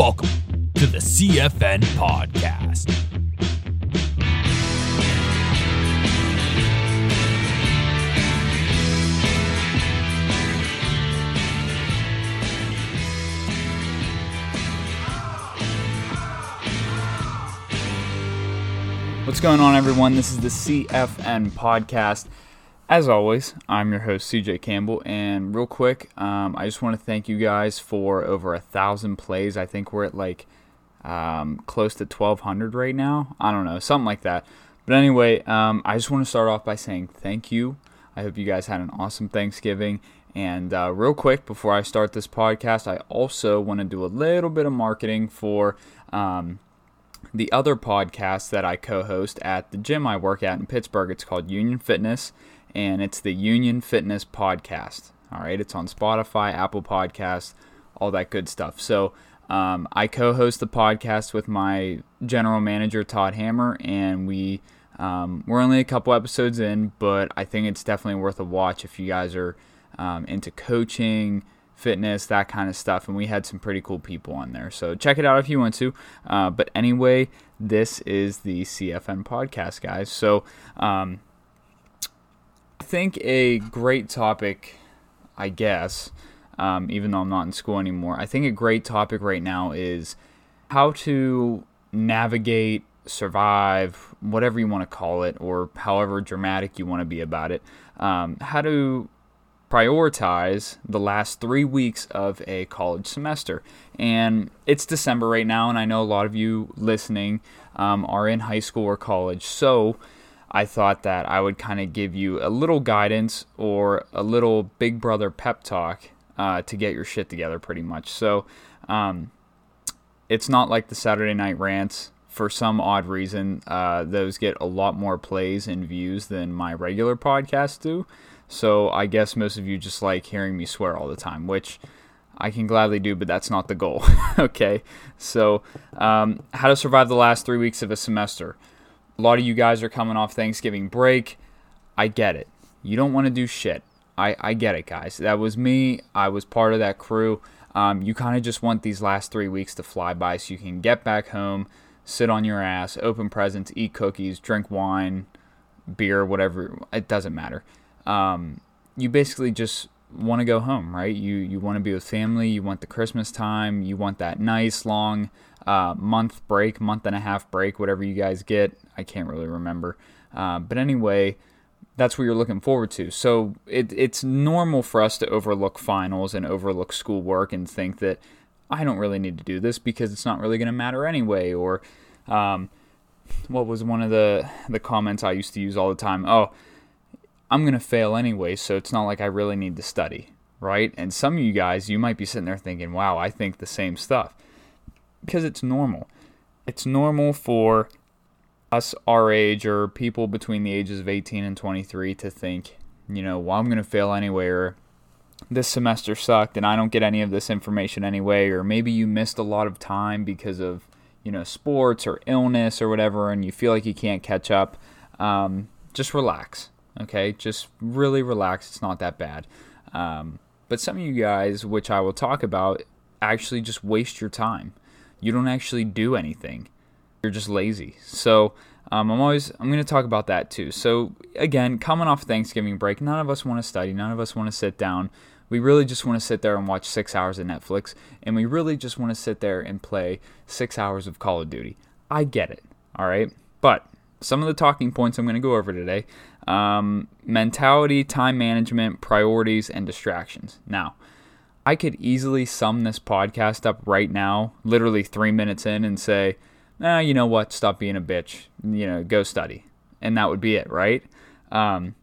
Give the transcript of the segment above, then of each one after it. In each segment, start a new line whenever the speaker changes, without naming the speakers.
Welcome to the CFN Podcast.
What's going on, everyone? This is the CFN podcast. As always, I'm your host, CJ Campbell. And real quick, um, I just want to thank you guys for over a thousand plays. I think we're at like um, close to 1,200 right now. I don't know, something like that. But anyway, um, I just want to start off by saying thank you. I hope you guys had an awesome Thanksgiving. And uh, real quick, before I start this podcast, I also want to do a little bit of marketing for um, the other podcast that I co host at the gym I work at in Pittsburgh. It's called Union Fitness, and it's the Union Fitness Podcast. All right, it's on Spotify, Apple Podcasts, all that good stuff. So um, I co host the podcast with my general manager, Todd Hammer, and we. Um, we're only a couple episodes in, but I think it's definitely worth a watch if you guys are um, into coaching, fitness, that kind of stuff. And we had some pretty cool people on there. So check it out if you want to. Uh, but anyway, this is the CFN podcast, guys. So um, think a great topic, I guess, um, even though I'm not in school anymore, I think a great topic right now is how to navigate, survive, whatever you want to call it, or however dramatic you want to be about it. Um, how to prioritize the last three weeks of a college semester. And it's December right now, and I know a lot of you listening um, are in high school or college. So I thought that I would kind of give you a little guidance or a little big brother pep talk uh, to get your shit together, pretty much. So um, it's not like the Saturday night rants. For some odd reason, uh, those get a lot more plays and views than my regular podcasts do. So I guess most of you just like hearing me swear all the time, which I can gladly do, but that's not the goal. okay, so um, how to survive the last three weeks of a semester. A lot of you guys are coming off Thanksgiving break. I get it. You don't want to do shit. I, I get it, guys. That was me. I was part of that crew. Um, you kind of just want these last three weeks to fly by so you can get back home, sit on your ass, open presents, eat cookies, drink wine, beer, whatever. It doesn't matter um, you basically just want to go home, right? You you want to be with family. You want the Christmas time. You want that nice long uh, month break, month and a half break, whatever you guys get. I can't really remember, uh, but anyway, that's what you're looking forward to. So it, it's normal for us to overlook finals and overlook schoolwork and think that I don't really need to do this because it's not really going to matter anyway. Or um, what was one of the the comments I used to use all the time? Oh I'm going to fail anyway, so it's not like I really need to study, right? And some of you guys, you might be sitting there thinking, wow, I think the same stuff. Because it's normal. It's normal for us our age or people between the ages of 18 and 23 to think, you know, well, I'm going to fail anyway, or this semester sucked and I don't get any of this information anyway, or maybe you missed a lot of time because of, you know, sports or illness or whatever, and you feel like you can't catch up. Um, just relax Okay, just really relax. It's not that bad. Um, but some of you guys, which I will talk about, actually just waste your time. You don't actually do anything. You're just lazy. So um, I'm always I'm going to talk about that too. So again, coming off Thanksgiving break, none of us want to study. None of us want to sit down. We really just want to sit there and watch six hours of Netflix, and we really just want to sit there and play six hours of Call of Duty. I get it. All right, but some of the talking points I'm going to go over today um, mentality, time management, priorities, and distractions. Now, I could easily sum this podcast up right now, literally three minutes in, and say, nah, you know what? Stop being a bitch. You know, go study. And that would be it, right? Um,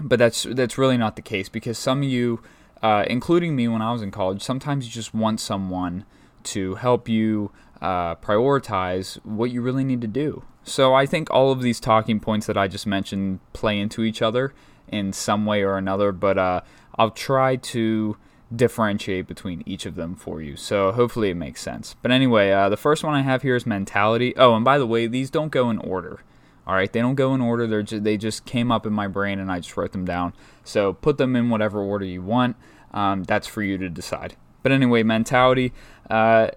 but that's that's really not the case because some of you, uh, including me when I was in college, sometimes you just want someone to help you uh, prioritize what you really need to do. So I think all of these talking points that I just mentioned play into each other in some way or another, but uh, I'll try to differentiate between each of them for you. So hopefully it makes sense. But anyway, uh, the first one I have here is mentality. Oh, and by the way, these don't go in order. All right, they don't go in order. They're just, they just came up in my brain and I just wrote them down. So put them in whatever order you want. Um, that's for you to decide. But anyway, mentality. Uh,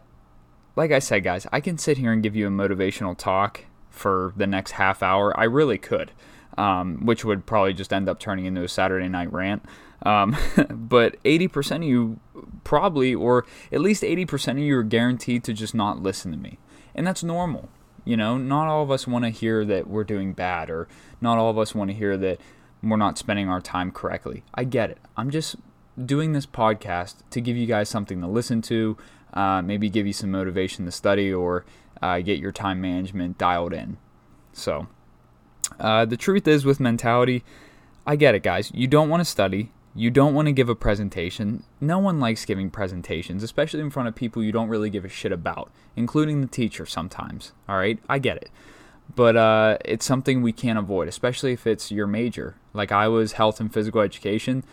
like I said, guys, I can sit here and give you a motivational talk for the next half hour. I really could, um, which would probably just end up turning into a Saturday night rant. Um, but 80% of you probably, or at least 80% of you, are guaranteed to just not listen to me. And that's normal. You know, not all of us want to hear that we're doing bad, or not all of us want to hear that we're not spending our time correctly. I get it. I'm just doing this podcast to give you guys something to listen to, uh, maybe give you some motivation to study, or uh, get your time management dialed in. So, uh, the truth is, with mentality, I get it, guys. You don't want to study. You don't want to give a presentation. No one likes giving presentations, especially in front of people you don't really give a shit about, including the teacher sometimes. All right? I get it. But uh, it's something we can't avoid, especially if it's your major. Like I was health and physical education.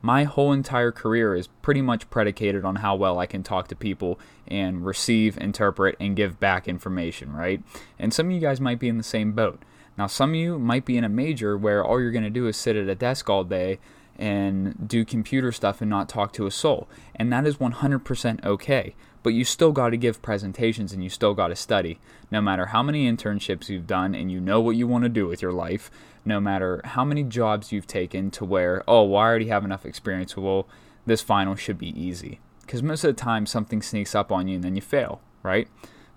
My whole entire career is pretty much predicated on how well I can talk to people and receive, interpret, and give back information, right? And some of you guys might be in the same boat. Now, some of you might be in a major where all you're going to do is sit at a desk all day and do computer stuff and not talk to a soul. And that is 100% okay. But you still got to give presentations and you still got to study. No matter how many internships you've done and you know what you want to do with your life, no matter how many jobs you've taken to where, oh, well, I already have enough experience, well, this final should be easy. Because most of the time, something sneaks up on you and then you fail, right?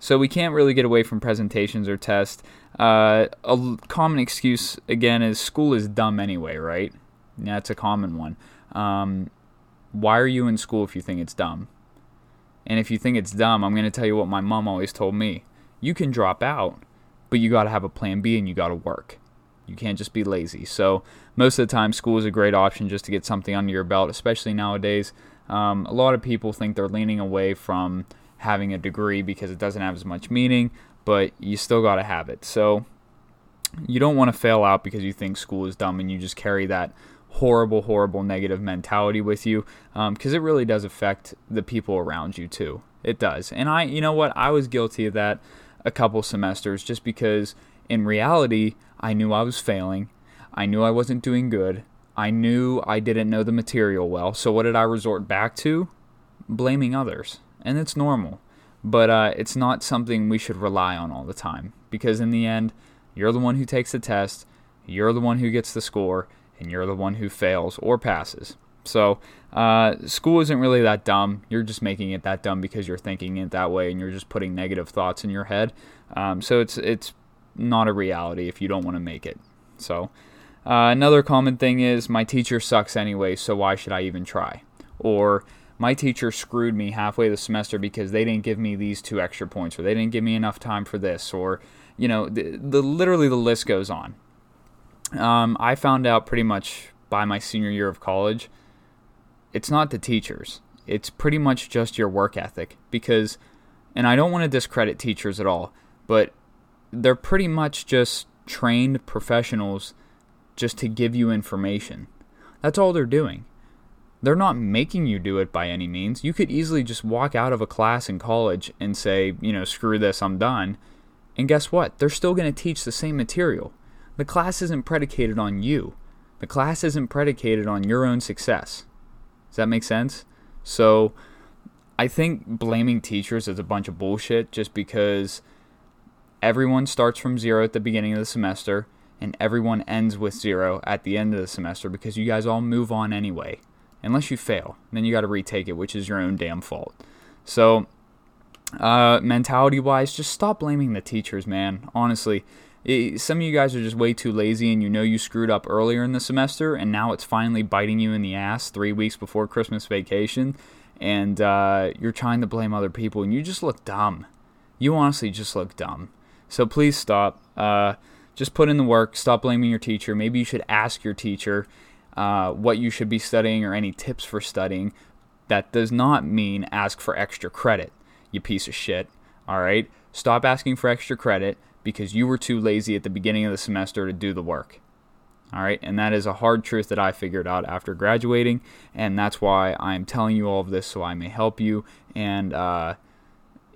So we can't really get away from presentations or tests. Uh, a common excuse, again, is school is dumb anyway, right? That's a common one. Um, why are you in school if you think it's dumb? And if you think it's dumb, I'm going to tell you what my mom always told me. You can drop out, but you got to have a plan B and you got to work. You can't just be lazy. So, most of the time, school is a great option just to get something under your belt, especially nowadays. Um, a lot of people think they're leaning away from having a degree because it doesn't have as much meaning, but you still got to have it. So, you don't want to fail out because you think school is dumb and you just carry that horrible, horrible negative mentality with you because um, it really does affect the people around you too. It does. And I, you know what, I was guilty of that a couple semesters just because in reality, I knew I was failing. I knew I wasn't doing good. I knew I didn't know the material well. So what did I resort back to? Blaming others. And it's normal. But uh, it's not something we should rely on all the time because in the end, you're the one who takes the test, you're the one who gets the score, and you're the one who fails or passes. So, uh, school isn't really that dumb. You're just making it that dumb because you're thinking it that way, and you're just putting negative thoughts in your head. Um, so it's it's not a reality if you don't want to make it. So, uh, another common thing is my teacher sucks anyway, so why should I even try? Or my teacher screwed me halfway the semester because they didn't give me these two extra points, or they didn't give me enough time for this, or you know, the, the literally the list goes on. Um, I found out pretty much by my senior year of college, it's not the teachers. It's pretty much just your work ethic. Because, and I don't want to discredit teachers at all, but they're pretty much just trained professionals just to give you information. That's all they're doing. They're not making you do it by any means. You could easily just walk out of a class in college and say, you know, screw this, I'm done. And guess what? They're still going to teach the same material. The class isn't predicated on you. The class isn't predicated on your own success. Does that make sense? So, I think blaming teachers is a bunch of bullshit just because everyone starts from zero at the beginning of the semester and everyone ends with zero at the end of the semester because you guys all move on anyway. Unless you fail, then you got to retake it, which is your own damn fault. So, uh, mentality wise, just stop blaming the teachers, man. Honestly, it, some of you guys are just way too lazy and you know you screwed up earlier in the semester and now it's finally biting you in the ass three weeks before Christmas vacation and uh, you're trying to blame other people and you just look dumb. You honestly just look dumb. So please stop. Uh, just put in the work. Stop blaming your teacher. Maybe you should ask your teacher uh, what you should be studying or any tips for studying. That does not mean ask for extra credit, you piece of shit. All right? Stop asking for extra credit because you were too lazy at the beginning of the semester to do the work. All right, and that is a hard truth that I figured out after graduating, and that's why I'm telling you all of this so I may help you and uh,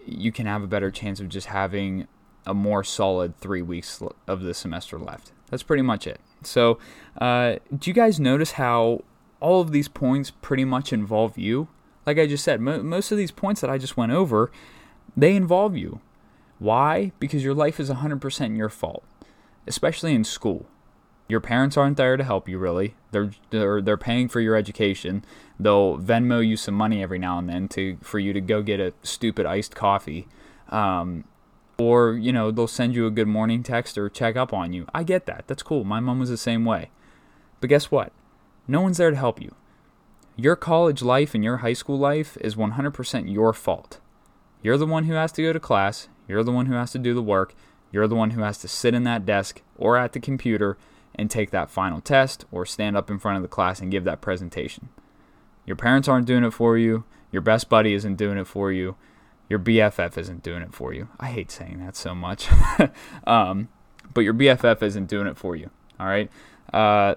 you can have a better chance of just having a more solid three weeks of the semester left. That's pretty much it. So, uh, do you guys notice how all of these points pretty much involve you? Like I just said, mo- most of these points that I just went over they involve you. Why? Because your life is 100% your fault, especially in school. Your parents aren't there to help you really. They're they're, they're paying for your education. They'll Venmo you some money every now and then to for you to go get a stupid iced coffee. Um, or, you know, they'll send you a good morning text or check up on you. I get that. That's cool. My mom was the same way. But guess what? No one's there to help you. Your college life and your high school life is 100% your fault. You're the one who has to go to class. You're the one who has to do the work. You're the one who has to sit in that desk or at the computer and take that final test or stand up in front of the class and give that presentation. Your parents aren't doing it for you. Your best buddy isn't doing it for you. Your BFF isn't doing it for you. I hate saying that so much. um, but your BFF isn't doing it for you. All right. Uh,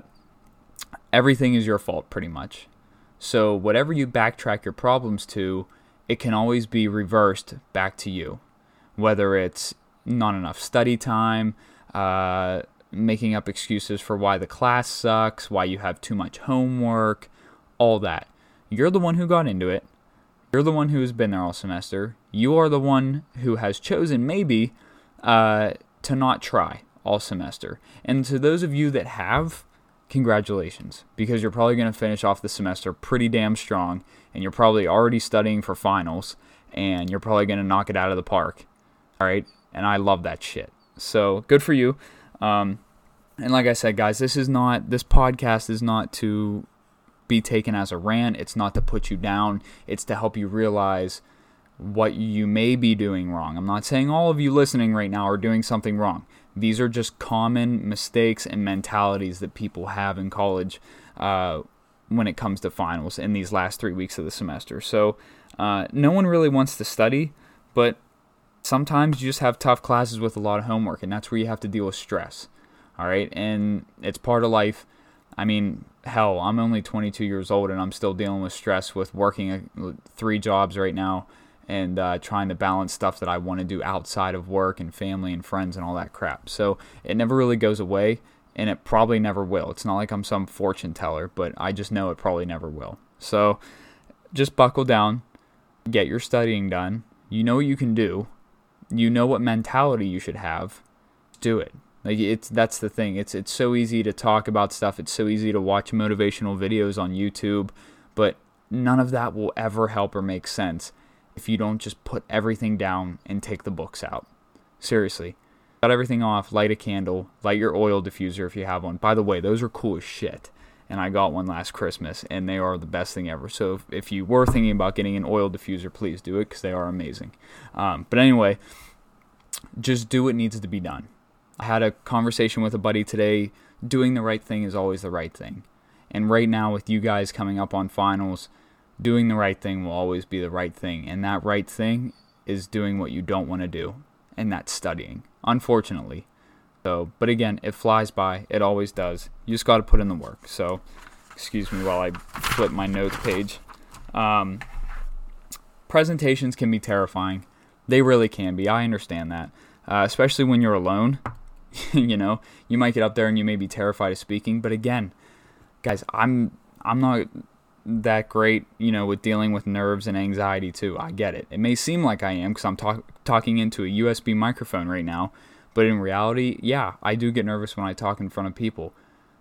everything is your fault, pretty much. So, whatever you backtrack your problems to, it can always be reversed back to you. Whether it's not enough study time, uh, making up excuses for why the class sucks, why you have too much homework, all that. You're the one who got into it. You're the one who has been there all semester. You are the one who has chosen, maybe, uh, to not try all semester. And to those of you that have, congratulations, because you're probably going to finish off the semester pretty damn strong, and you're probably already studying for finals, and you're probably going to knock it out of the park. All right? And I love that shit. So good for you. Um, and like I said, guys, this is not, this podcast is not to be taken as a rant. It's not to put you down. It's to help you realize what you may be doing wrong. I'm not saying all of you listening right now are doing something wrong. These are just common mistakes and mentalities that people have in college uh, when it comes to finals in these last three weeks of the semester. So, uh, no one really wants to study, but sometimes you just have tough classes with a lot of homework, and that's where you have to deal with stress. All right, and it's part of life. I mean, hell, I'm only 22 years old and I'm still dealing with stress with working uh, three jobs right now and uh, trying to balance stuff that I want to do outside of work and family and friends and all that crap. So it never really goes away and it probably never will. It's not like I'm some fortune teller, but I just know it probably never will. So just buckle down, get your studying done. You know what you can do, you know what mentality you should have. Do it. Like it's that's the thing. It's it's so easy to talk about stuff. It's so easy to watch motivational videos on YouTube, but none of that will ever help or make sense if you don't just put everything down and take the books out. Seriously. Cut everything off, light a candle, light your oil diffuser if you have one. By the way, those are cool as shit. And I got one last Christmas, and they are the best thing ever. So if, if you were thinking about getting an oil diffuser, please do it because they are amazing. Um, but anyway, just do what needs to be done I had a conversation with a buddy today. Doing the right thing is always the right thing. And right now, with you guys coming up on finals, doing the right thing will always be the right thing. And that right thing is doing what you don't want to do, and that's studying, unfortunately. So, but again, it flies by. It always does. You just got to put in the work. So, excuse me while I flip my notes page. Um, presentations can be terrifying. They really can be. I understand that, uh, especially when you're alone. you know, you might get up there and you may be terrified of speaking, but again, guys, I'm I'm not that great, you know, with dealing with nerves and anxiety too. I get it. It may seem like I am because I'm talk- talking into a USB microphone right now, but in reality, yeah, I do get nervous when I talk in front of people.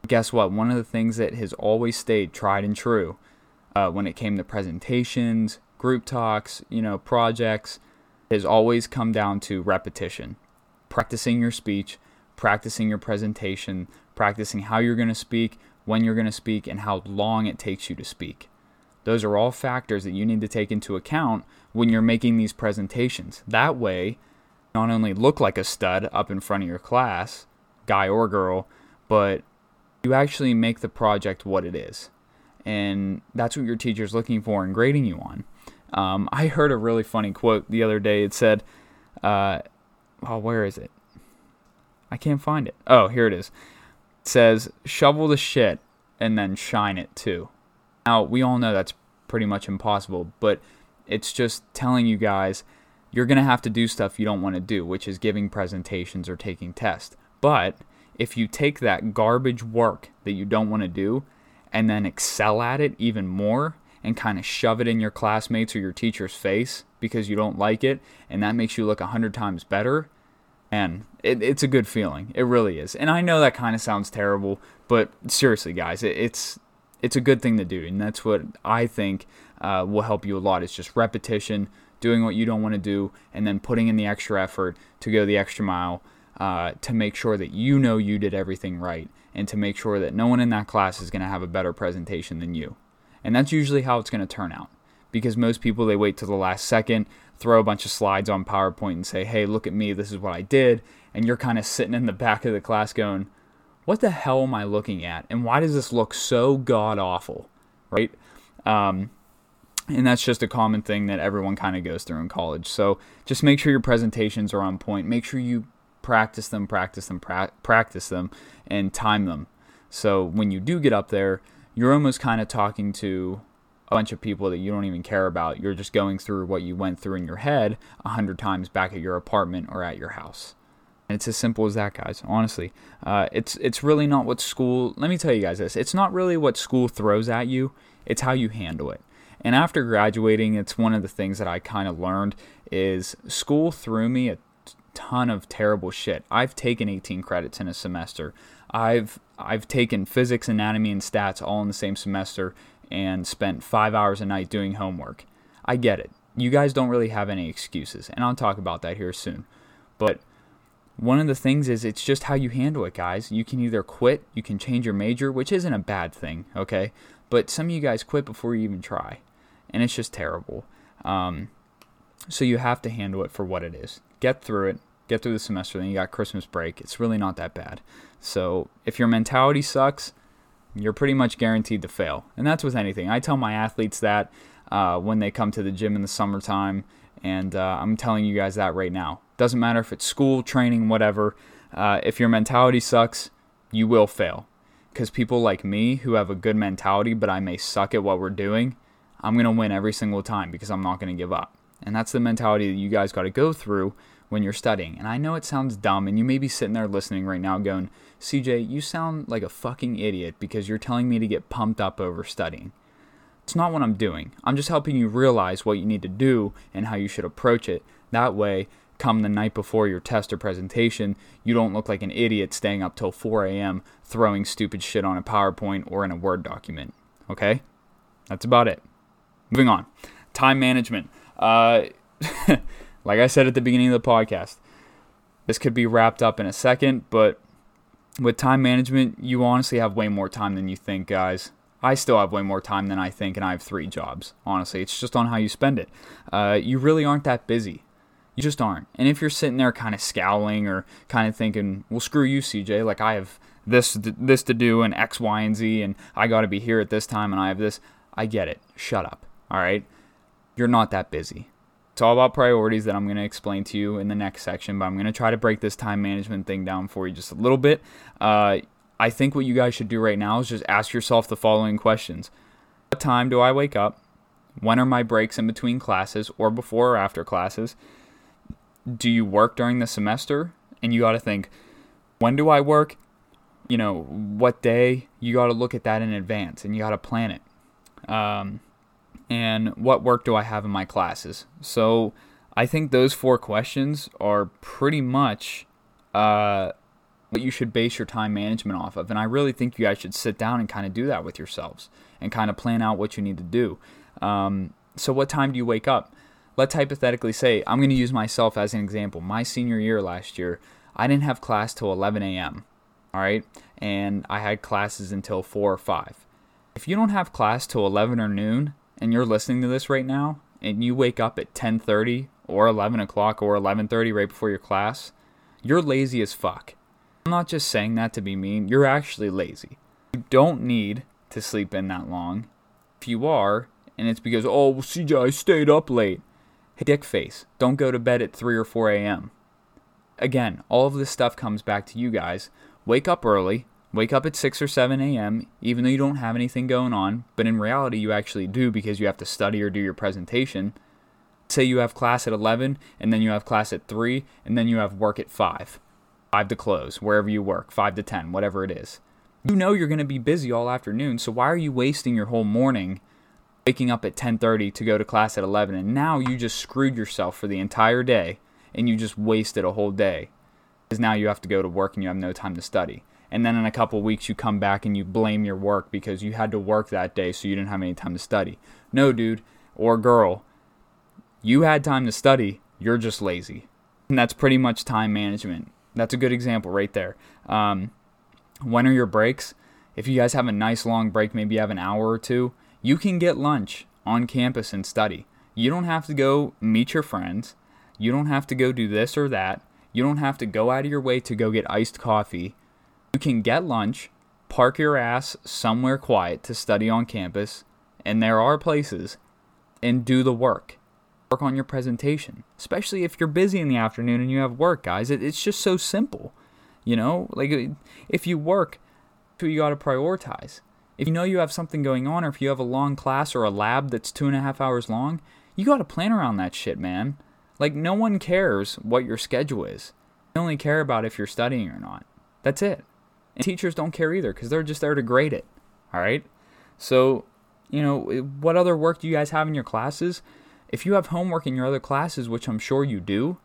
Guess what? One of the things that has always stayed tried and true uh, when it came to presentations, group talks, you know, projects, has always come down to repetition, practicing your speech practicing your presentation, practicing how you're going to speak, when you're going to speak, and how long it takes you to speak. Those are all factors that you need to take into account when you're making these presentations. That way, not only look like a stud up in front of your class, guy or girl, but you actually make the project what it is. And that's what your teacher's looking for and grading you on. Um, I heard a really funny quote the other day. It said, uh, oh, where is it? I can't find it. Oh, here it is. It says, shovel the shit and then shine it too. Now, we all know that's pretty much impossible, but it's just telling you guys you're going to have to do stuff you don't want to do, which is giving presentations or taking tests. But if you take that garbage work that you don't want to do and then excel at it even more and kind of shove it in your classmates or your teacher's face because you don't like it and that makes you look a hundred times better and it, it's a good feeling. It really is. And i know that kind of sounds terrible but seriously guys it, it's it's a good thing to do. And that's what i think uh, will help you a lot it's just repetition doing what you don't want to do and then putting in the extra effort to go the extra mile uh, to make sure that you know you did everything right and to make sure that no one in that class is going to have a better presentation than you. And that's usually how it's going to turn out. Because most people, they wait till the last second, throw a bunch of slides on PowerPoint and say, hey, look at me, this is what I did. And you're kind of sitting in the back of the class going, what the hell am I looking at? And why does this look so god awful? Right? Um, and that's just a common thing that everyone kind of goes through in college. So just make sure your presentations are on point. Make sure you practice them, practice them, pra- practice them, and time them. So when you do get up there, you're almost kind of talking to a bunch of people that you don't even care about. You're just going through what you went through in your head a hundred times back at your apartment or at your house. And it's as simple as that, guys. Honestly, uh, it's it's really not what school. Let me tell you guys this: it's not really what school throws at you. It's how you handle it. And after graduating, it's one of the things that I kind of learned is school threw me a ton of terrible shit. I've taken 18 credits in a semester. I've I've taken physics, anatomy, and stats all in the same semester and spent five hours a night doing homework. I get it. You guys don't really have any excuses, and I'll talk about that here soon. But one of the things is it's just how you handle it, guys. You can either quit, you can change your major, which isn't a bad thing, okay? But some of you guys quit before you even try, and it's just terrible. Um, so you have to handle it for what it is. Get through it, get through the semester, then you got Christmas break. It's really not that bad. So if your mentality sucks, you're pretty much guaranteed to fail. And that's with anything. I tell my athletes that uh, when they come to the gym in the summertime, and uh, I'm telling you guys that right now. Doesn't matter if it's school, training, whatever. Uh, if your mentality sucks, you will fail. Because people like me who have a good mentality, but I may suck at what we're doing, I'm going to win every single time because I'm not going to give up. And that's the mentality that you guys got to go through when you're studying. And I know it sounds dumb, and you may be sitting there listening right now going, CJ, you sound like a fucking idiot because you're telling me to get pumped up over studying. It's not what I'm doing. I'm just helping you realize what you need to do and how you should approach it. That way, come the night before your test or presentation, you don't look like an idiot staying up till 4 a.m. throwing stupid shit on a PowerPoint or in a Word document. Okay? That's about it. Moving on. Time management. Uh, like I said at the beginning of the podcast, this could be wrapped up in a second, but with time management, you honestly have way more time than you think, guys. I still have way more time than I think, and I have three jobs. Honestly, it's just on how you spend it. Uh, you really aren't that busy. You just aren't. And if you're sitting there kind of scowling or kind of thinking, "Well, screw you, CJ," like I have this this to do and X, Y, and Z, and I got to be here at this time, and I have this. I get it. Shut up. All right. You're not that busy. It's all about priorities that I'm going to explain to you in the next section, but I'm going to try to break this time management thing down for you just a little bit. Uh, I think what you guys should do right now is just ask yourself the following questions What time do I wake up? When are my breaks in between classes or before or after classes? Do you work during the semester? And you got to think, when do I work? You know, what day? You got to look at that in advance and you got to plan it. Um, and what work do I have in my classes? So I think those four questions are pretty much uh, what you should base your time management off of. And I really think you guys should sit down and kind of do that with yourselves and kind of plan out what you need to do. Um, so, what time do you wake up? Let's hypothetically say, I'm going to use myself as an example. My senior year last year, I didn't have class till 11 a.m. All right. And I had classes until 4 or 5. If you don't have class till 11 or noon, and you're listening to this right now and you wake up at 10:30 or 11 o'clock or 11:30 right before your class, you're lazy as fuck. I'm not just saying that to be mean. You're actually lazy. You don't need to sleep in that long. If you are, and it's because oh well, CJ I stayed up late. Hey, dick face, don't go to bed at 3 or 4 a.m. Again, all of this stuff comes back to you guys. Wake up early, Wake up at 6 or 7 a.m., even though you don't have anything going on, but in reality, you actually do because you have to study or do your presentation. Say you have class at 11, and then you have class at 3, and then you have work at 5. 5 to close, wherever you work, 5 to 10, whatever it is. You know you're going to be busy all afternoon, so why are you wasting your whole morning waking up at 10:30 to go to class at 11 and now you just screwed yourself for the entire day and you just wasted a whole day because now you have to go to work and you have no time to study. And then in a couple weeks you come back and you blame your work because you had to work that day so you didn't have any time to study. No, dude or girl, you had time to study, you're just lazy. And that's pretty much time management. That's a good example right there. Um, when are your breaks? If you guys have a nice long break, maybe you have an hour or two, you can get lunch on campus and study. You don't have to go meet your friends. You don't have to go do this or that. You don't have to go out of your way to go get iced coffee. You can get lunch, park your ass somewhere quiet to study on campus, and there are places, and do the work. Work on your presentation, especially if you're busy in the afternoon and you have work, guys. It, it's just so simple. You know, like if you work, you got to prioritize. If you know you have something going on, or if you have a long class or a lab that's two and a half hours long, you got to plan around that shit, man. Like, no one cares what your schedule is. They only care about if you're studying or not. That's it. And teachers don't care either because they're just there to grade it. All right? So, you know, eh, what other work do you guys have in your classes? If you have homework in your other classes, which I'm sure you do,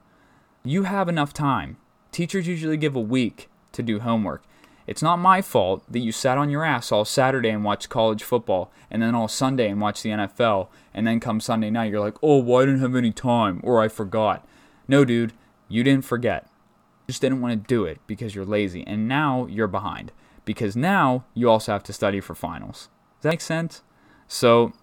you have enough time. Teachers usually give a week to do homework. It's not my fault that you sat on your ass all Saturday and watched college football, and then all Sunday and watched the NFL, and then come Sunday night, you're like, oh, well, I didn't have any time, or I forgot. No, dude, you didn't forget. Just didn't want to do it because you're lazy, and now you're behind. Because now you also have to study for finals. Does that make sense? So,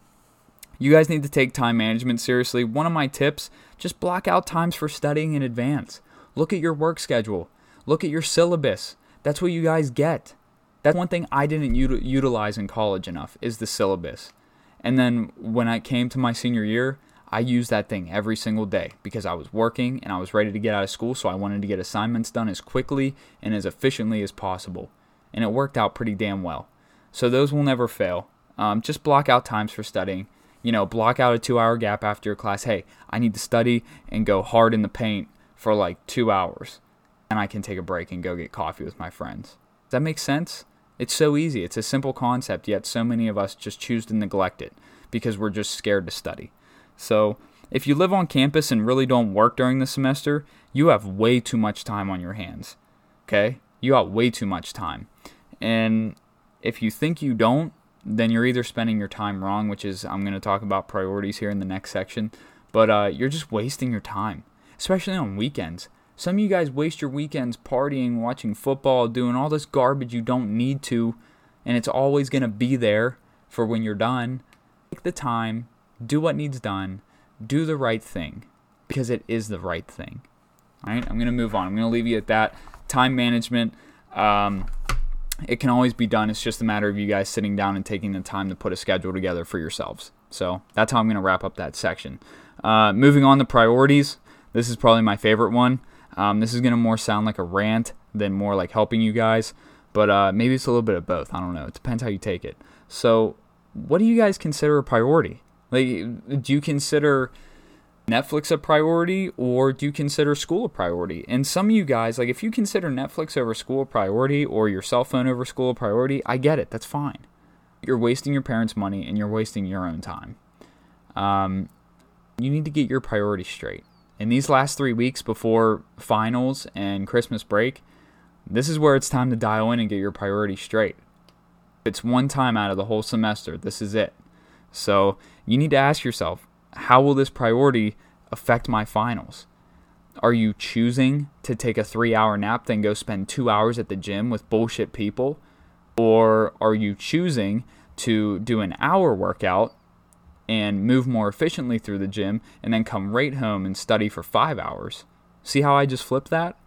you guys need to take time management seriously. One of my tips just block out times for studying in advance. Look at your work schedule, look at your syllabus that's what you guys get. That's one thing I didn't util- utilize in college enough is the syllabus. And then when I came to my senior year, I used that thing every single day because I was working and I was ready to get out of school, so I wanted to get assignments done as quickly and as efficiently as possible. And it worked out pretty damn well. So those will never fail. Um, just block out times for studying. You know, block out a two hour gap after your class. Hey, I need to study and go hard in the paint for like two hours and I can take a break and go get coffee with my friends. Does that make sense? It's so easy. It's a simple concept, yet so many of us just choose to neglect it because we're just scared to study. So, if you live on campus and really don't work during the semester, you have way too much time on your hands. Okay? You got way too much time. And if you think you don't, then you're either spending your time wrong, which is, I'm going to talk about priorities here in the next section, but uh, you're just wasting your time, especially on weekends. Some of you guys waste your weekends partying, watching football, doing all this garbage you don't need to, and it's always going to be there for when you're done. Take the time, do what needs done, do the right thing because it is the right thing. All right, I'm going to move on. I'm going to leave you at that. Time management, um, it can always be done. It's just a matter of you guys sitting down and taking the time to put a schedule together for yourselves. So that's how I'm going to wrap up that section. Uh, moving on to priorities. This is probably my favorite one. Um, this is going to more sound like a rant than more like helping you guys, but uh, maybe it's a little bit of both. I don't know. It depends how you take it. So, what do you guys consider a priority? Like, do you consider Netflix a priority or do you consider school a priority? And some of you guys, like, if you consider Netflix over school a priority or your cell phone over school a priority, I get it. That's fine. You're wasting your parents' money and you're wasting your own time. Um, you need to get your priorities straight in these last three weeks before finals and Christmas break, this is where it's time to dial in and get your priorities straight. It's one time out of the whole semester. This is it. So you need to ask yourself how will this priority affect my finals? Are you choosing to take a three hour nap, then go spend two hours at the gym with bullshit people? Or are you choosing to do an hour workout and move more efficiently through the gym and then come right home and study for five hours. See how I just flipped that?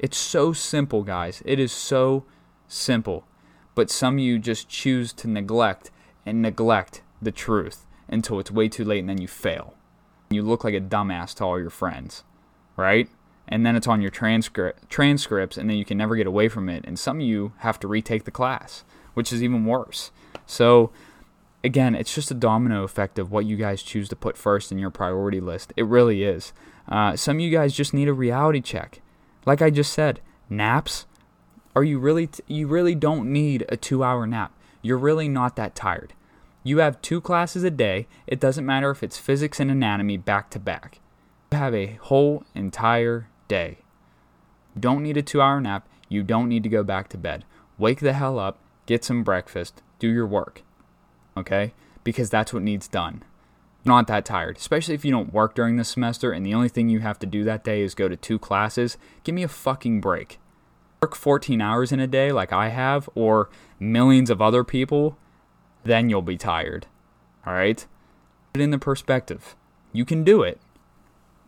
It's so simple, guys. It is so simple. But some of you just choose to neglect and neglect the truth until it's way too late and then you fail. You look like a dumbass to all your friends, right? And then it's on your transcript transcripts and then you can never get away from it and some of you have to retake the class, which is even worse. So again, it's just a domino effect of what you guys choose to put first in your priority list. It really is. Uh, some of you guys just need a reality check. Like I just said, naps. Are you really? T- you really don't need a two-hour nap. You're really not that tired. You have two classes a day. It doesn't matter if it's physics and anatomy back to back. You have a whole entire day. You don't need a two hour nap. You don't need to go back to bed. Wake the hell up, get some breakfast, do your work. Okay? Because that's what needs done. You're not that tired, especially if you don't work during the semester and the only thing you have to do that day is go to two classes. Give me a fucking break. Work 14 hours in a day like I have, or millions of other people, then you'll be tired. All right? Put it in the perspective. You can do it.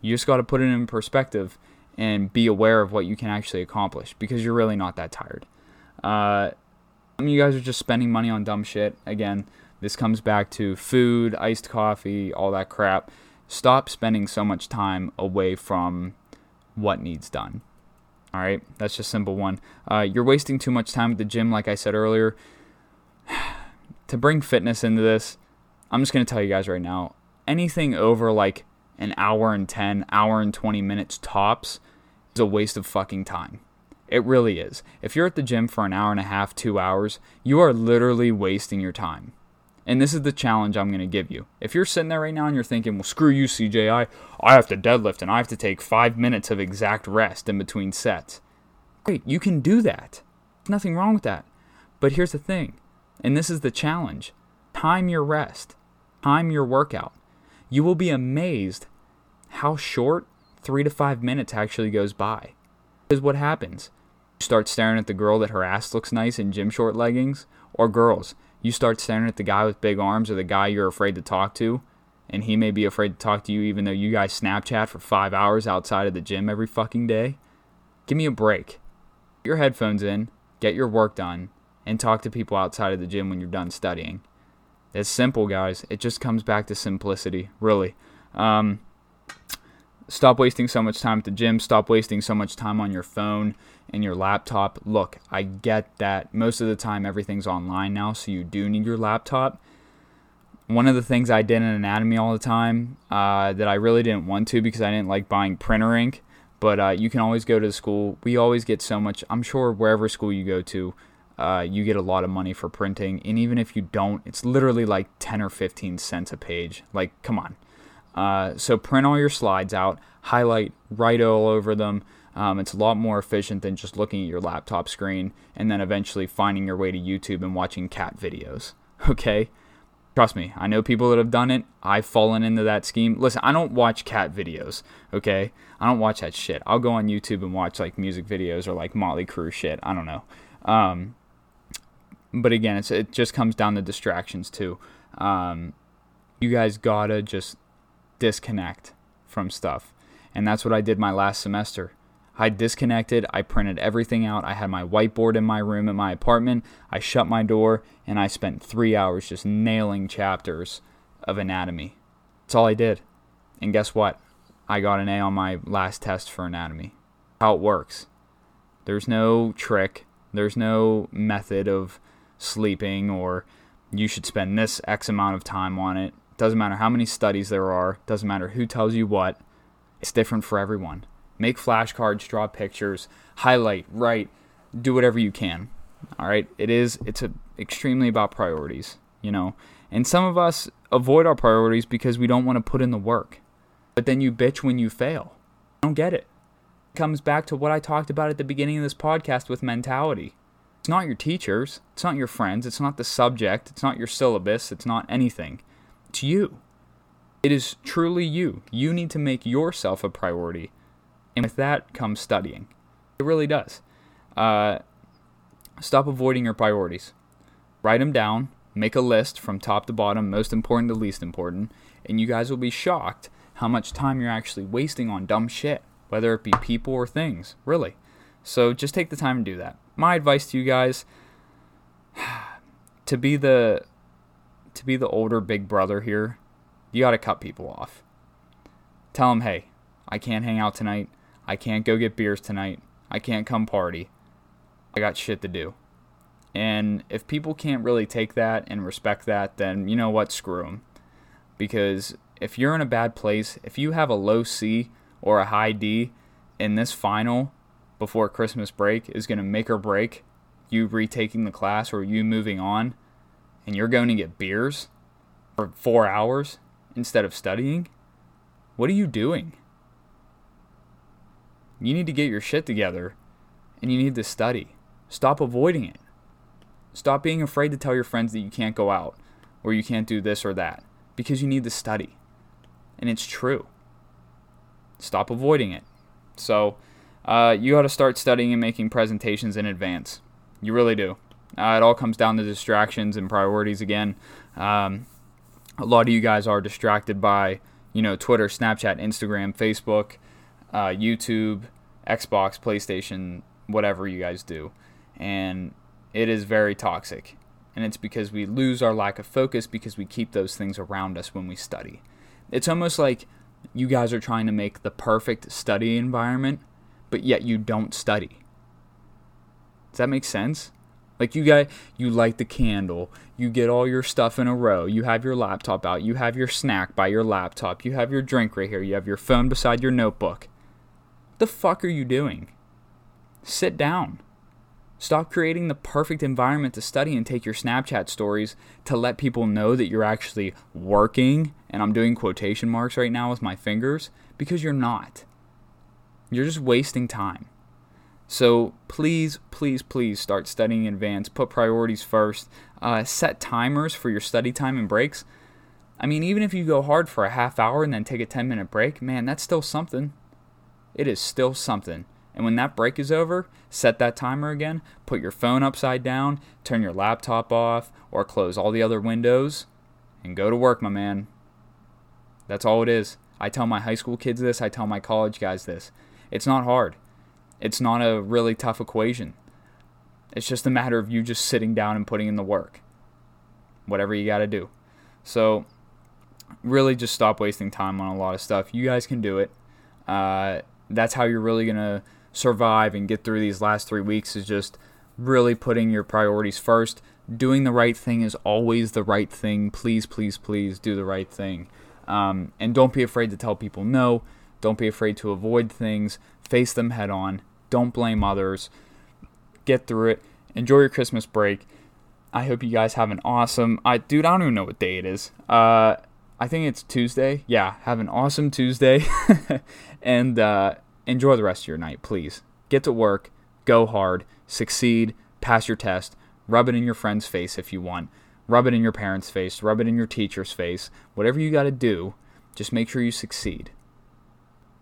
You just got to put it in perspective and be aware of what you can actually accomplish because you're really not that tired. Uh, some of you guys are just spending money on dumb shit. Again, this comes back to food, iced coffee, all that crap. Stop spending so much time away from what needs done. All right, that's just simple one. Uh, you're wasting too much time at the gym, like I said earlier. To bring fitness into this, I'm just going to tell you guys right now anything over like an hour and 10, hour and 20 minutes tops is a waste of fucking time. It really is. If you're at the gym for an hour and a half, two hours, you are literally wasting your time. And this is the challenge I'm going to give you. If you're sitting there right now and you're thinking, well, screw you, CJ, I, I have to deadlift and I have to take five minutes of exact rest in between sets. Great, you can do that. There's nothing wrong with that. But here's the thing, and this is the challenge time your rest, time your workout. You will be amazed how short three to five minutes actually goes by. Because what happens? You start staring at the girl that her ass looks nice in gym short leggings, or girls, you start staring at the guy with big arms or the guy you're afraid to talk to, and he may be afraid to talk to you even though you guys Snapchat for five hours outside of the gym every fucking day. Give me a break. Put your headphones in, get your work done, and talk to people outside of the gym when you're done studying. It's simple, guys. It just comes back to simplicity, really. Um, stop wasting so much time at the gym. Stop wasting so much time on your phone and your laptop. Look, I get that most of the time everything's online now, so you do need your laptop. One of the things I did in anatomy all the time uh, that I really didn't want to because I didn't like buying printer ink, but uh, you can always go to the school. We always get so much. I'm sure wherever school you go to, uh, you get a lot of money for printing, and even if you don't, it's literally like 10 or 15 cents a page. Like, come on. Uh, so print all your slides out, highlight, write all over them. Um, it's a lot more efficient than just looking at your laptop screen and then eventually finding your way to YouTube and watching cat videos. Okay? Trust me, I know people that have done it. I've fallen into that scheme. Listen, I don't watch cat videos, okay? I don't watch that shit. I'll go on YouTube and watch like music videos or like Motley Crue shit. I don't know. Um, but again, it's, it just comes down to distractions too. Um, you guys gotta just disconnect from stuff. And that's what I did my last semester. I disconnected, I printed everything out. I had my whiteboard in my room at my apartment. I shut my door and I spent three hours just nailing chapters of anatomy. That's all I did. And guess what? I got an A on my last test for anatomy. How it works. There's no trick, there's no method of sleeping or you should spend this X amount of time on it. Doesn't matter how many studies there are, doesn't matter who tells you what, it's different for everyone. Make flashcards, draw pictures, highlight, write, do whatever you can. All right? It is it's a, extremely about priorities, you know. And some of us avoid our priorities because we don't want to put in the work. But then you bitch when you fail. I don't get it. It comes back to what I talked about at the beginning of this podcast with mentality. It's not your teachers, it's not your friends, it's not the subject, it's not your syllabus, it's not anything. It's you. It is truly you. You need to make yourself a priority. And with that comes studying. It really does. Uh, stop avoiding your priorities. Write them down. Make a list from top to bottom, most important to least important. And you guys will be shocked how much time you're actually wasting on dumb shit, whether it be people or things. Really. So just take the time to do that. My advice to you guys to be the to be the older big brother here, you got to cut people off. Tell them, hey, I can't hang out tonight. I can't go get beers tonight. I can't come party. I got shit to do. And if people can't really take that and respect that, then you know what? Screw them. Because if you're in a bad place, if you have a low C or a high D in this final before Christmas break is going to make or break you retaking the class or you moving on, and you're going to get beers, for four hours instead of studying, what are you doing? You need to get your shit together and you need to study. Stop avoiding it. Stop being afraid to tell your friends that you can't go out or you can't do this or that because you need to study. And it's true. Stop avoiding it. So, uh, you got to start studying and making presentations in advance. You really do. Uh, it all comes down to distractions and priorities again. Um, a lot of you guys are distracted by, you know, Twitter, Snapchat, Instagram, Facebook, uh, YouTube, Xbox, PlayStation, whatever you guys do. And it is very toxic. And it's because we lose our lack of focus because we keep those things around us when we study. It's almost like you guys are trying to make the perfect study environment, but yet you don't study. Does that make sense? Like you got you light the candle, you get all your stuff in a row, you have your laptop out, you have your snack by your laptop, you have your drink right here, you have your phone beside your notebook. What the fuck are you doing? Sit down. Stop creating the perfect environment to study and take your Snapchat stories to let people know that you're actually working. And I'm doing quotation marks right now with my fingers because you're not. You're just wasting time. So please, please, please start studying in advance. Put priorities first. Uh, set timers for your study time and breaks. I mean, even if you go hard for a half hour and then take a 10 minute break, man, that's still something. It is still something. And when that break is over, set that timer again, put your phone upside down, turn your laptop off, or close all the other windows, and go to work, my man. That's all it is. I tell my high school kids this, I tell my college guys this. It's not hard. It's not a really tough equation. It's just a matter of you just sitting down and putting in the work. Whatever you got to do. So, really just stop wasting time on a lot of stuff. You guys can do it. Uh, that's how you're really going to survive and get through these last three weeks is just really putting your priorities first. Doing the right thing is always the right thing. Please, please, please do the right thing. Um, and don't be afraid to tell people no. Don't be afraid to avoid things. Face them head on. Don't blame others. Get through it. Enjoy your Christmas break. I hope you guys have an awesome. I dude, I don't even know what day it is. Uh, I think it's Tuesday. Yeah, have an awesome Tuesday, and uh, enjoy the rest of your night, please. Get to work, go hard, succeed, pass your test, rub it in your friend's face if you want, rub it in your parents' face, rub it in your teacher's face. Whatever you got to do, just make sure you succeed.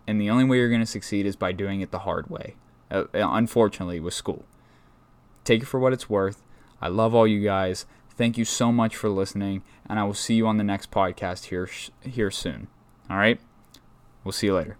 And the only way you're going to succeed is by doing it the hard way uh, unfortunately, with school. Take it for what it's worth. I love all you guys. Thank you so much for listening, and I will see you on the next podcast here here soon. All right? We'll see you later.